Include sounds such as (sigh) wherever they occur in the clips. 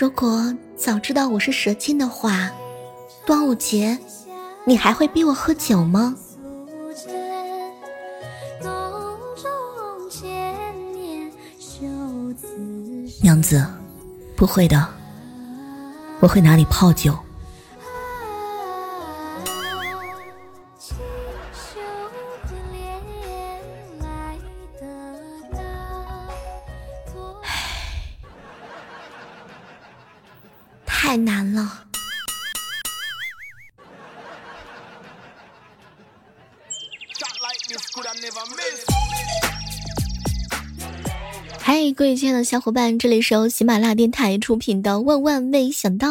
如果早知道我是蛇精的话，端午节你还会逼我喝酒吗？娘子，不会的，我会拿你泡酒。太难了。嗨，各位亲爱的小伙伴，这里是由喜马拉雅电台出品的《万万没想到》。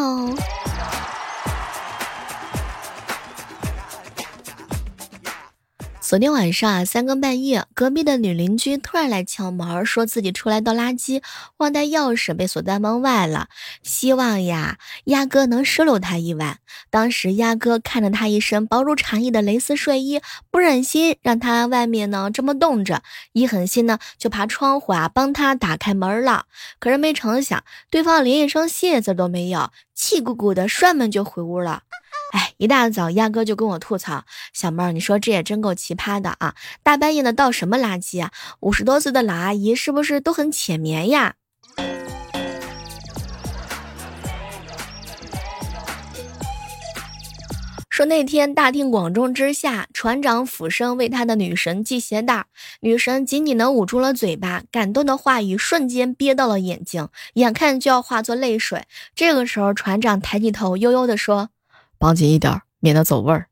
昨天晚上啊，三更半夜，隔壁的女邻居突然来敲门，说自己出来倒垃圾，忘带钥匙，被锁在门外了。希望呀，鸭哥能收留她一晚。当时鸭哥看着她一身薄如蝉翼的蕾丝睡衣，不忍心让她外面呢这么冻着，一狠心呢就爬窗户啊帮她打开门了。可是没成想，对方连一声谢字都没有，气鼓鼓的摔门就回屋了。哎，一大早，鸭哥就跟我吐槽：“小妹儿，你说这也真够奇葩的啊！大半夜的倒什么垃圾啊？五十多岁的老阿姨是不是都很浅眠呀？”说那天大庭广众之下，船长俯身为他的女神系鞋带，女神紧紧的捂住了嘴巴，感动的话语瞬间憋到了眼睛，眼看就要化作泪水。这个时候，船长抬起头，悠悠的说。绑紧一点，免得走味儿。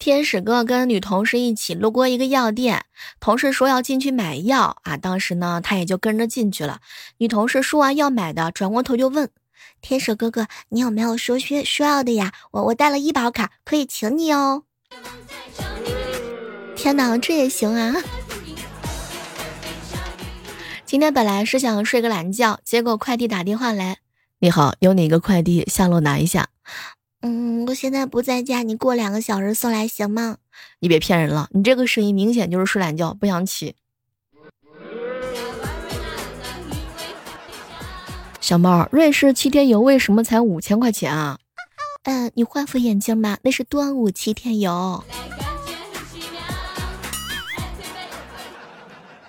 天使哥跟女同事一起路过一个药店，同事说要进去买药啊，当时呢他也就跟着进去了。女同事说完要买的，转过头就问天使哥哥：“你有没有说需需要的呀？我我带了医保卡，可以请你哦。”天哪，这也行啊！今天本来是想睡个懒觉，结果快递打电话来。你好，有哪个快递下楼拿一下？嗯，我现在不在家，你过两个小时送来行吗？你别骗人了，你这个声音明显就是睡懒觉，不想起。小猫，瑞士七天游为什么才五千块钱啊？嗯，你换副眼镜吧，那是端午七天游。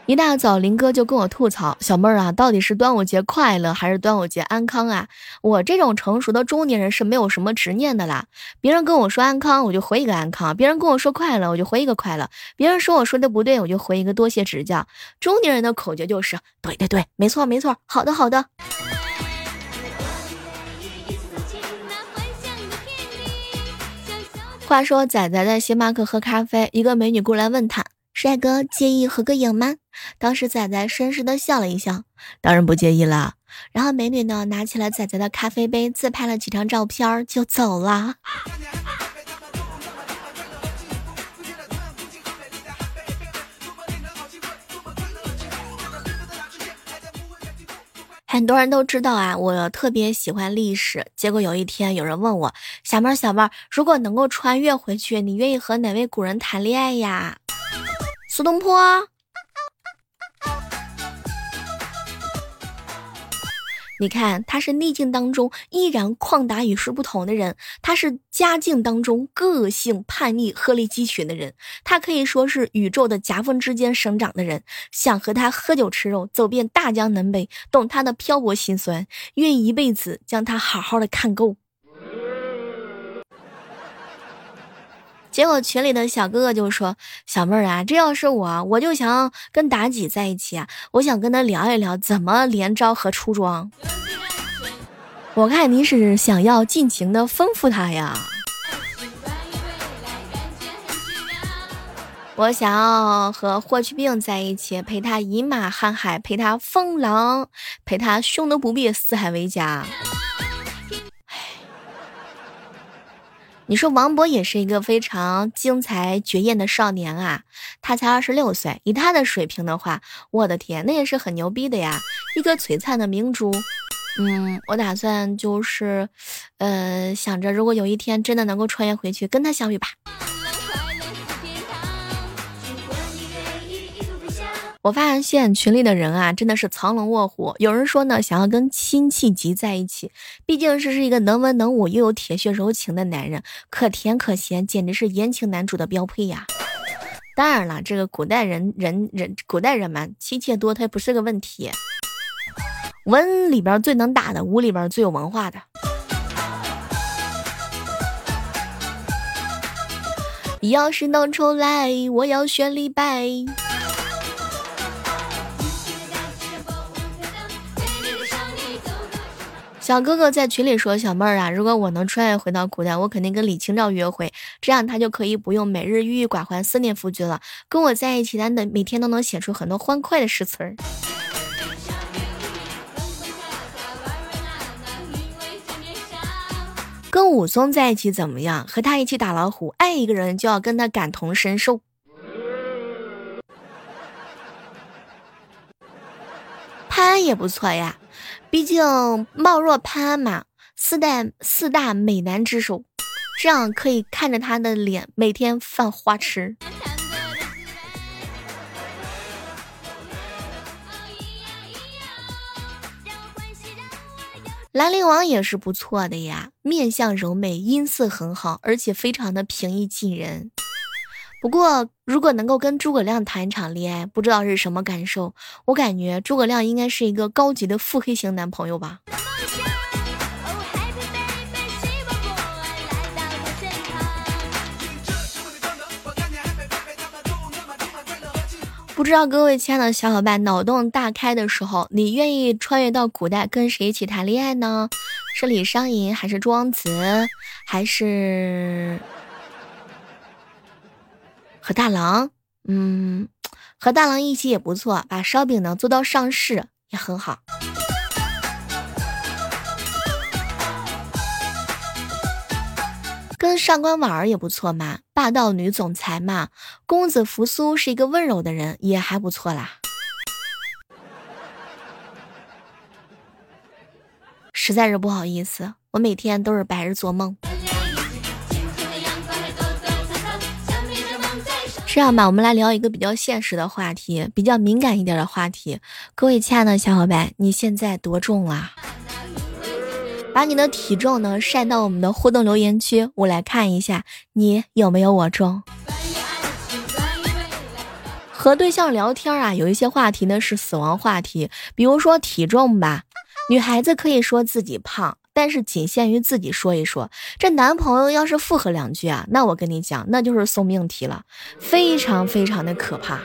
一大早，林哥就跟我吐槽：“小妹儿啊，到底是端午节快乐还是端午节安康啊？”我这种成熟的中年人是没有什么执念的啦。别人跟我说安康，我就回一个安康；别人跟我说快乐，我就回一个快乐；别人说我说的不对，我就回一个多谢指教。中年人的口诀就是对对对，没错没错，好的好的。话说仔仔在星巴克喝咖啡，一个美女过来问他。帅哥，介意合个影吗？当时仔仔绅士的笑了一笑，当然不介意了。然后美女呢，拿起了仔仔的咖啡杯，自拍了几张照片就走了。很多人都知道啊，我特别喜欢历史。结果有一天有人问我，小妹儿，小妹儿，如果能够穿越回去，你愿意和哪位古人谈恋爱呀？苏东坡，你看他是逆境当中依然旷达与世不同的人，他是家境当中个性叛逆、鹤立鸡群的人，他可以说是宇宙的夹缝之间生长的人。想和他喝酒吃肉，走遍大江南北，懂他的漂泊心酸，愿一辈子将他好好的看够。结果群里的小哥哥就说：“小妹儿啊，这要是我，我就想跟妲己在一起啊，我想跟他聊一聊怎么连招和出装。我看你是想要尽情的丰富他呀。我想要和霍去病在一起，陪他饮马瀚海，陪他风浪，陪他匈奴不灭，四海为家。”你说王勃也是一个非常精彩绝艳的少年啊，他才二十六岁，以他的水平的话，我的天，那也是很牛逼的呀，一颗璀璨的明珠。嗯，我打算就是，呃，想着如果有一天真的能够穿越回去跟他相遇吧。我发现现群里的人啊，真的是藏龙卧虎。有人说呢，想要跟辛弃疾在一起，毕竟是是一个能文能武又有铁血柔情的男人，可甜可咸，简直是言情男主的标配呀。当然了，这个古代人人人古代人嘛，妻妾多，他也不是个问题。文里边最能打的，武里边最有文化的。要是能重来，我要选李白。小哥哥在群里说：“小妹儿啊，如果我能穿越回到古代，我肯定跟李清照约会，这样他就可以不用每日郁郁寡欢、思念夫君了。跟我在一起，他能每天都能写出很多欢快的诗词儿。”跟武松在一起怎么样？和他一起打老虎，爱一个人就要跟他感同身受。潘安也不错呀，毕竟貌若潘安嘛，四代四大美男之首，这样可以看着他的脸每天犯花痴。兰陵王也是不错的呀，面相柔美，音色很好，而且非常的平易近人。不过，如果能够跟诸葛亮谈一场恋爱，不知道是什么感受。我感觉诸葛亮应该是一个高级的腹黑型男朋友吧。不知道各位亲爱的小伙伴脑洞大开的时候，你愿意穿越到古代跟谁一起谈恋爱呢？是李商隐，还是朱王子，还是和大郎？嗯，和大郎一起也不错，把烧饼呢做到上市也很好。跟上官婉儿也不错嘛，霸道女总裁嘛。公子扶苏是一个温柔的人，也还不错啦。实在是不好意思，我每天都是白日做梦。这样吧，我们来聊一个比较现实的话题，比较敏感一点的话题。各位亲爱的小伙伴，你现在多重啦？把你的体重呢晒到我们的互动留言区，我来看一下你有没有我重。和对象聊天啊，有一些话题呢是死亡话题，比如说体重吧，女孩子可以说自己胖，但是仅限于自己说一说。这男朋友要是附和两句啊，那我跟你讲，那就是送命题了，非常非常的可怕。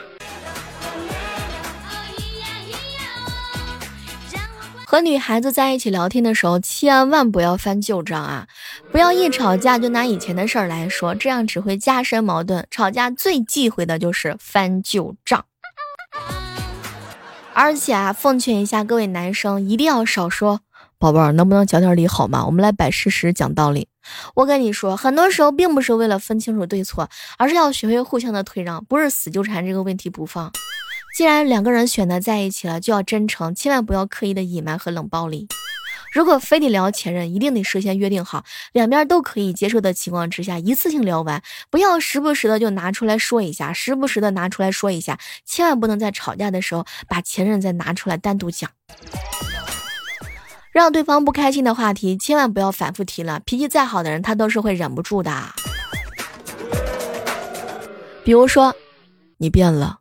和女孩子在一起聊天的时候，千万不要翻旧账啊！不要一吵架就拿以前的事儿来说，这样只会加深矛盾。吵架最忌讳的就是翻旧账。而且啊，奉劝一下各位男生，一定要少说“宝贝儿，能不能讲点理好吗？”我们来摆事实，讲道理。我跟你说，很多时候并不是为了分清楚对错，而是要学会互相的退让，不是死纠缠这个问题不放。既然两个人选择在一起了，就要真诚，千万不要刻意的隐瞒和冷暴力。如果非得聊前任，一定得事先约定好，两边都可以接受的情况之下，一次性聊完，不要时不时的就拿出来说一下，时不时的拿出来说一下，千万不能在吵架的时候把前任再拿出来单独讲，让对方不开心的话题，千万不要反复提了。脾气再好的人，他都是会忍不住的。比如说，你变了。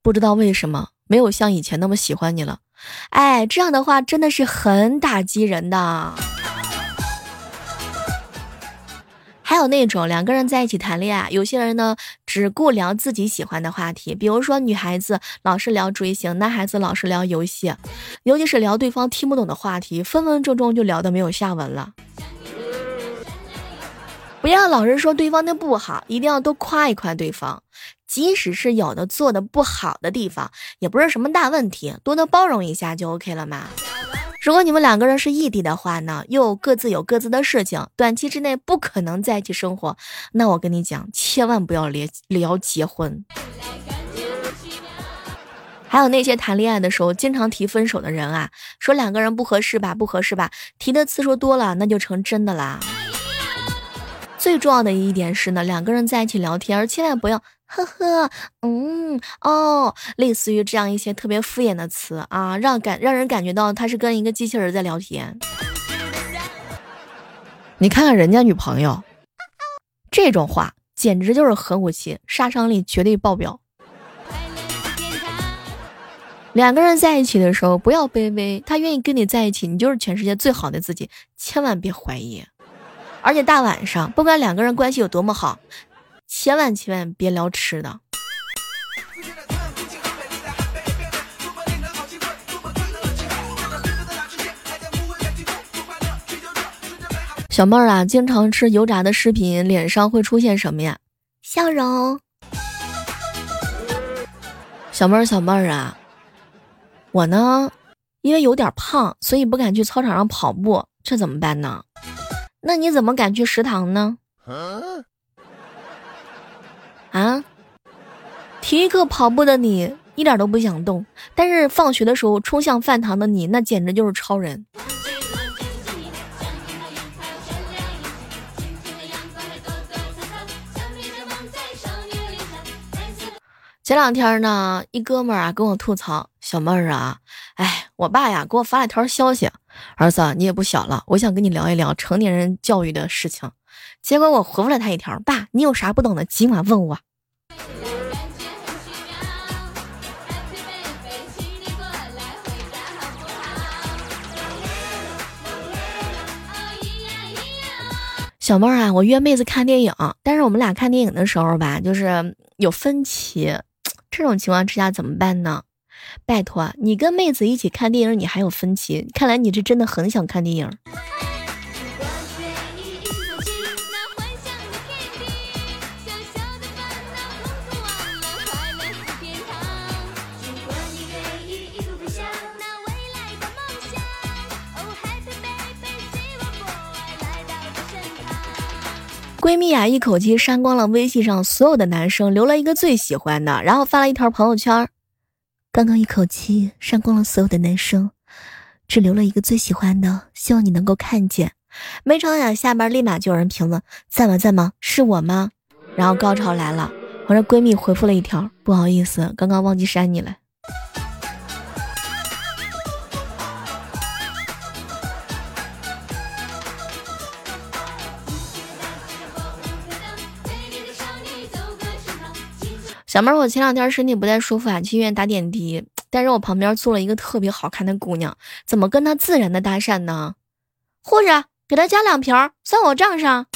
不知道为什么没有像以前那么喜欢你了，哎，这样的话真的是很打击人的。还有那种两个人在一起谈恋爱，有些人呢只顾聊自己喜欢的话题，比如说女孩子老是聊追星，男孩子老是聊游戏，尤其是聊对方听不懂的话题，分分钟钟就聊得没有下文了。不要老是说对方的不好，一定要多夸一夸对方。即使是有的做的不好的地方，也不是什么大问题，多多包容一下就 OK 了嘛。如果你们两个人是异地的话呢，又各自有各自的事情，短期之内不可能在一起生活，那我跟你讲，千万不要聊聊结婚。还有那些谈恋爱的时候经常提分手的人啊，说两个人不合适吧，不合适吧，提的次数多了，那就成真的啦。最重要的一点是呢，两个人在一起聊天，千万不要呵呵，嗯，哦，类似于这样一些特别敷衍的词啊，让感让人感觉到他是跟一个机器人在聊天。你看看人家女朋友，这种话简直就是核武器，杀伤力绝对爆表。两个人在一起的时候不要卑微，他愿意跟你在一起，你就是全世界最好的自己，千万别怀疑。而且大晚上，不管两个人关系有多么好。千万千万别聊吃的。小妹儿啊，经常吃油炸的食品，脸上会出现什么呀？笑容。小妹儿，小妹儿啊，我呢，因为有点胖，所以不敢去操场上跑步，这怎么办呢？那你怎么敢去食堂呢？啊！啊体育课跑步的你一点都不想动，但是放学的时候冲向饭堂的你，那简直就是超人。前两天呢，一哥们儿啊跟我吐槽：“小妹儿啊，哎，我爸呀给我发了条消息，儿子你也不小了，我想跟你聊一聊成年人教育的事情。”结果我回复了他一条：“爸，你有啥不懂的，尽管问我。”小妹儿啊，我约妹子看电影，但是我们俩看电影的时候吧，就是有分歧。这种情况之下怎么办呢？拜托，你跟妹子一起看电影，你还有分歧？看来你是真的很想看电影。闺蜜啊，一口气删光了微信上所有的男生，留了一个最喜欢的，然后发了一条朋友圈。刚刚一口气删光了所有的男生，只留了一个最喜欢的，希望你能够看见。没成想下边立马就有人评论：在吗在吗？是我吗？然后高潮来了，我这闺蜜回复了一条：不好意思，刚刚忘记删你了。小妹儿，我前两天身体不太舒服啊，去医院打点滴。但是我旁边坐了一个特别好看的姑娘，怎么跟她自然的搭讪呢？护士，给她加两瓶，算我账上。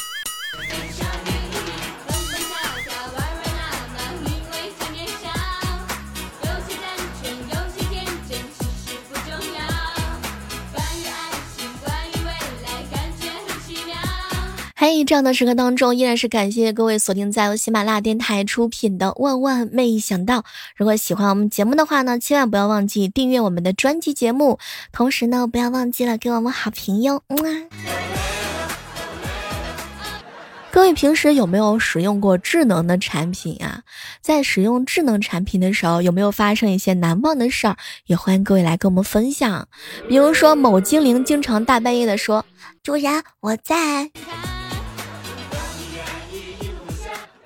嘿，这样的时刻当中，依然是感谢各位锁定在由喜马拉雅电台出品的《万万没想到》。如果喜欢我们节目的话呢，千万不要忘记订阅我们的专辑节目，同时呢，不要忘记了给我们好评哟。嗯啊。各位平时有没有使用过智能的产品啊？在使用智能产品的时候，有没有发生一些难忘的事儿？也欢迎各位来跟我们分享。比如说，某精灵经常大半夜的说：“主人，我在。”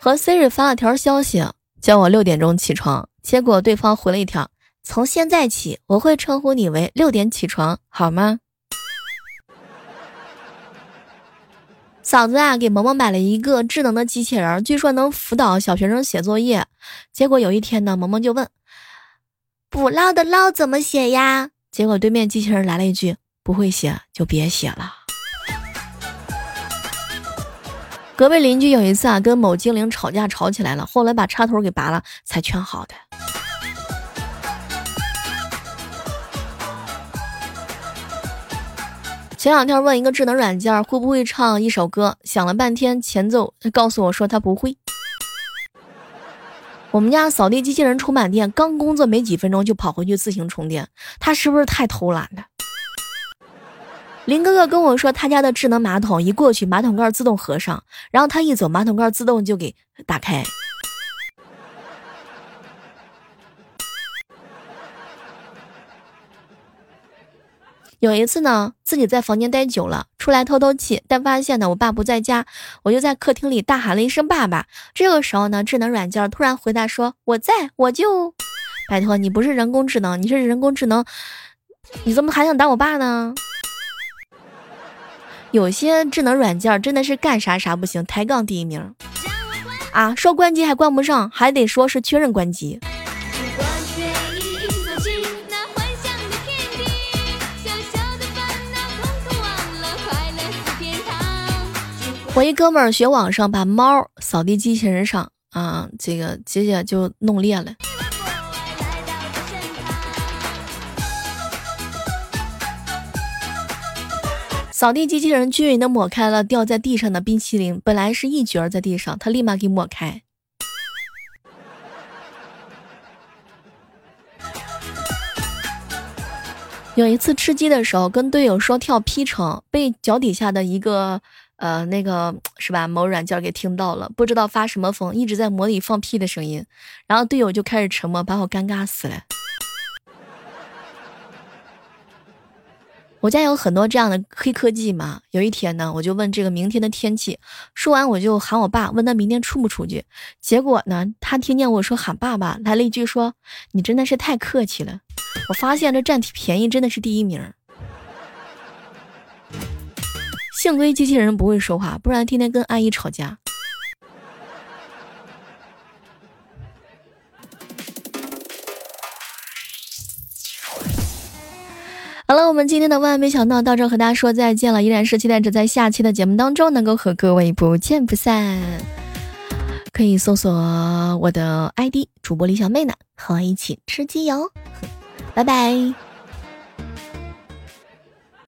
和 Siri 发了条消息，叫我六点钟起床。结果对方回了一条：“从现在起，我会称呼你为六点起床，好吗？” (laughs) 嫂子啊，给萌萌买了一个智能的机器人，据说能辅导小学生写作业。结果有一天呢，萌萌就问：“捕捞的捞怎么写呀？”结果对面机器人来了一句：“不会写就别写了。”隔壁邻居有一次啊，跟某精灵吵架吵起来了，后来把插头给拔了，才劝好的。前两天问一个智能软件会不会唱一首歌，想了半天前奏，告诉我说他不会。我们家扫地机器人充满电，刚工作没几分钟就跑回去自行充电，他是不是太偷懒了？林哥哥跟我说，他家的智能马桶一过去，马桶盖自动合上，然后他一走，马桶盖自动就给打开。有一次呢，自己在房间待久了，出来透透气，但发现呢我爸不在家，我就在客厅里大喊了一声爸爸。这个时候呢，智能软件突然回答说我在，我就，拜托你不是人工智能，你是人工智能，你怎么还想当我爸呢？有些智能软件真的是干啥啥不行，抬杠第一名啊！说关机还关不上，还得说是确认关机。我一哥们儿学网上把猫扫地机器人上啊，这个姐姐就弄裂了。扫地机器人均匀的抹开了掉在地上的冰淇淋，本来是一角在地上，他立马给抹开。有一次吃鸡的时候，跟队友说跳 P 城，被脚底下的一个呃那个是吧某软件给听到了，不知道发什么疯，一直在模拟放屁的声音，然后队友就开始沉默，把我尴尬死了。我家有很多这样的黑科技嘛。有一天呢，我就问这个明天的天气，说完我就喊我爸，问他明天出不出去。结果呢，他听见我说喊爸爸，来了一句说：“你真的是太客气了。”我发现这占便宜真的是第一名。幸亏机器人不会说话，不然天天跟阿姨吵架。好了，我们今天的万万没想到到这和大家说再见了，依然是期待着在下期的节目当中能够和各位不见不散。可以搜索我的 ID 主播李小妹呢，和我一起吃鸡哟，(laughs) 拜拜。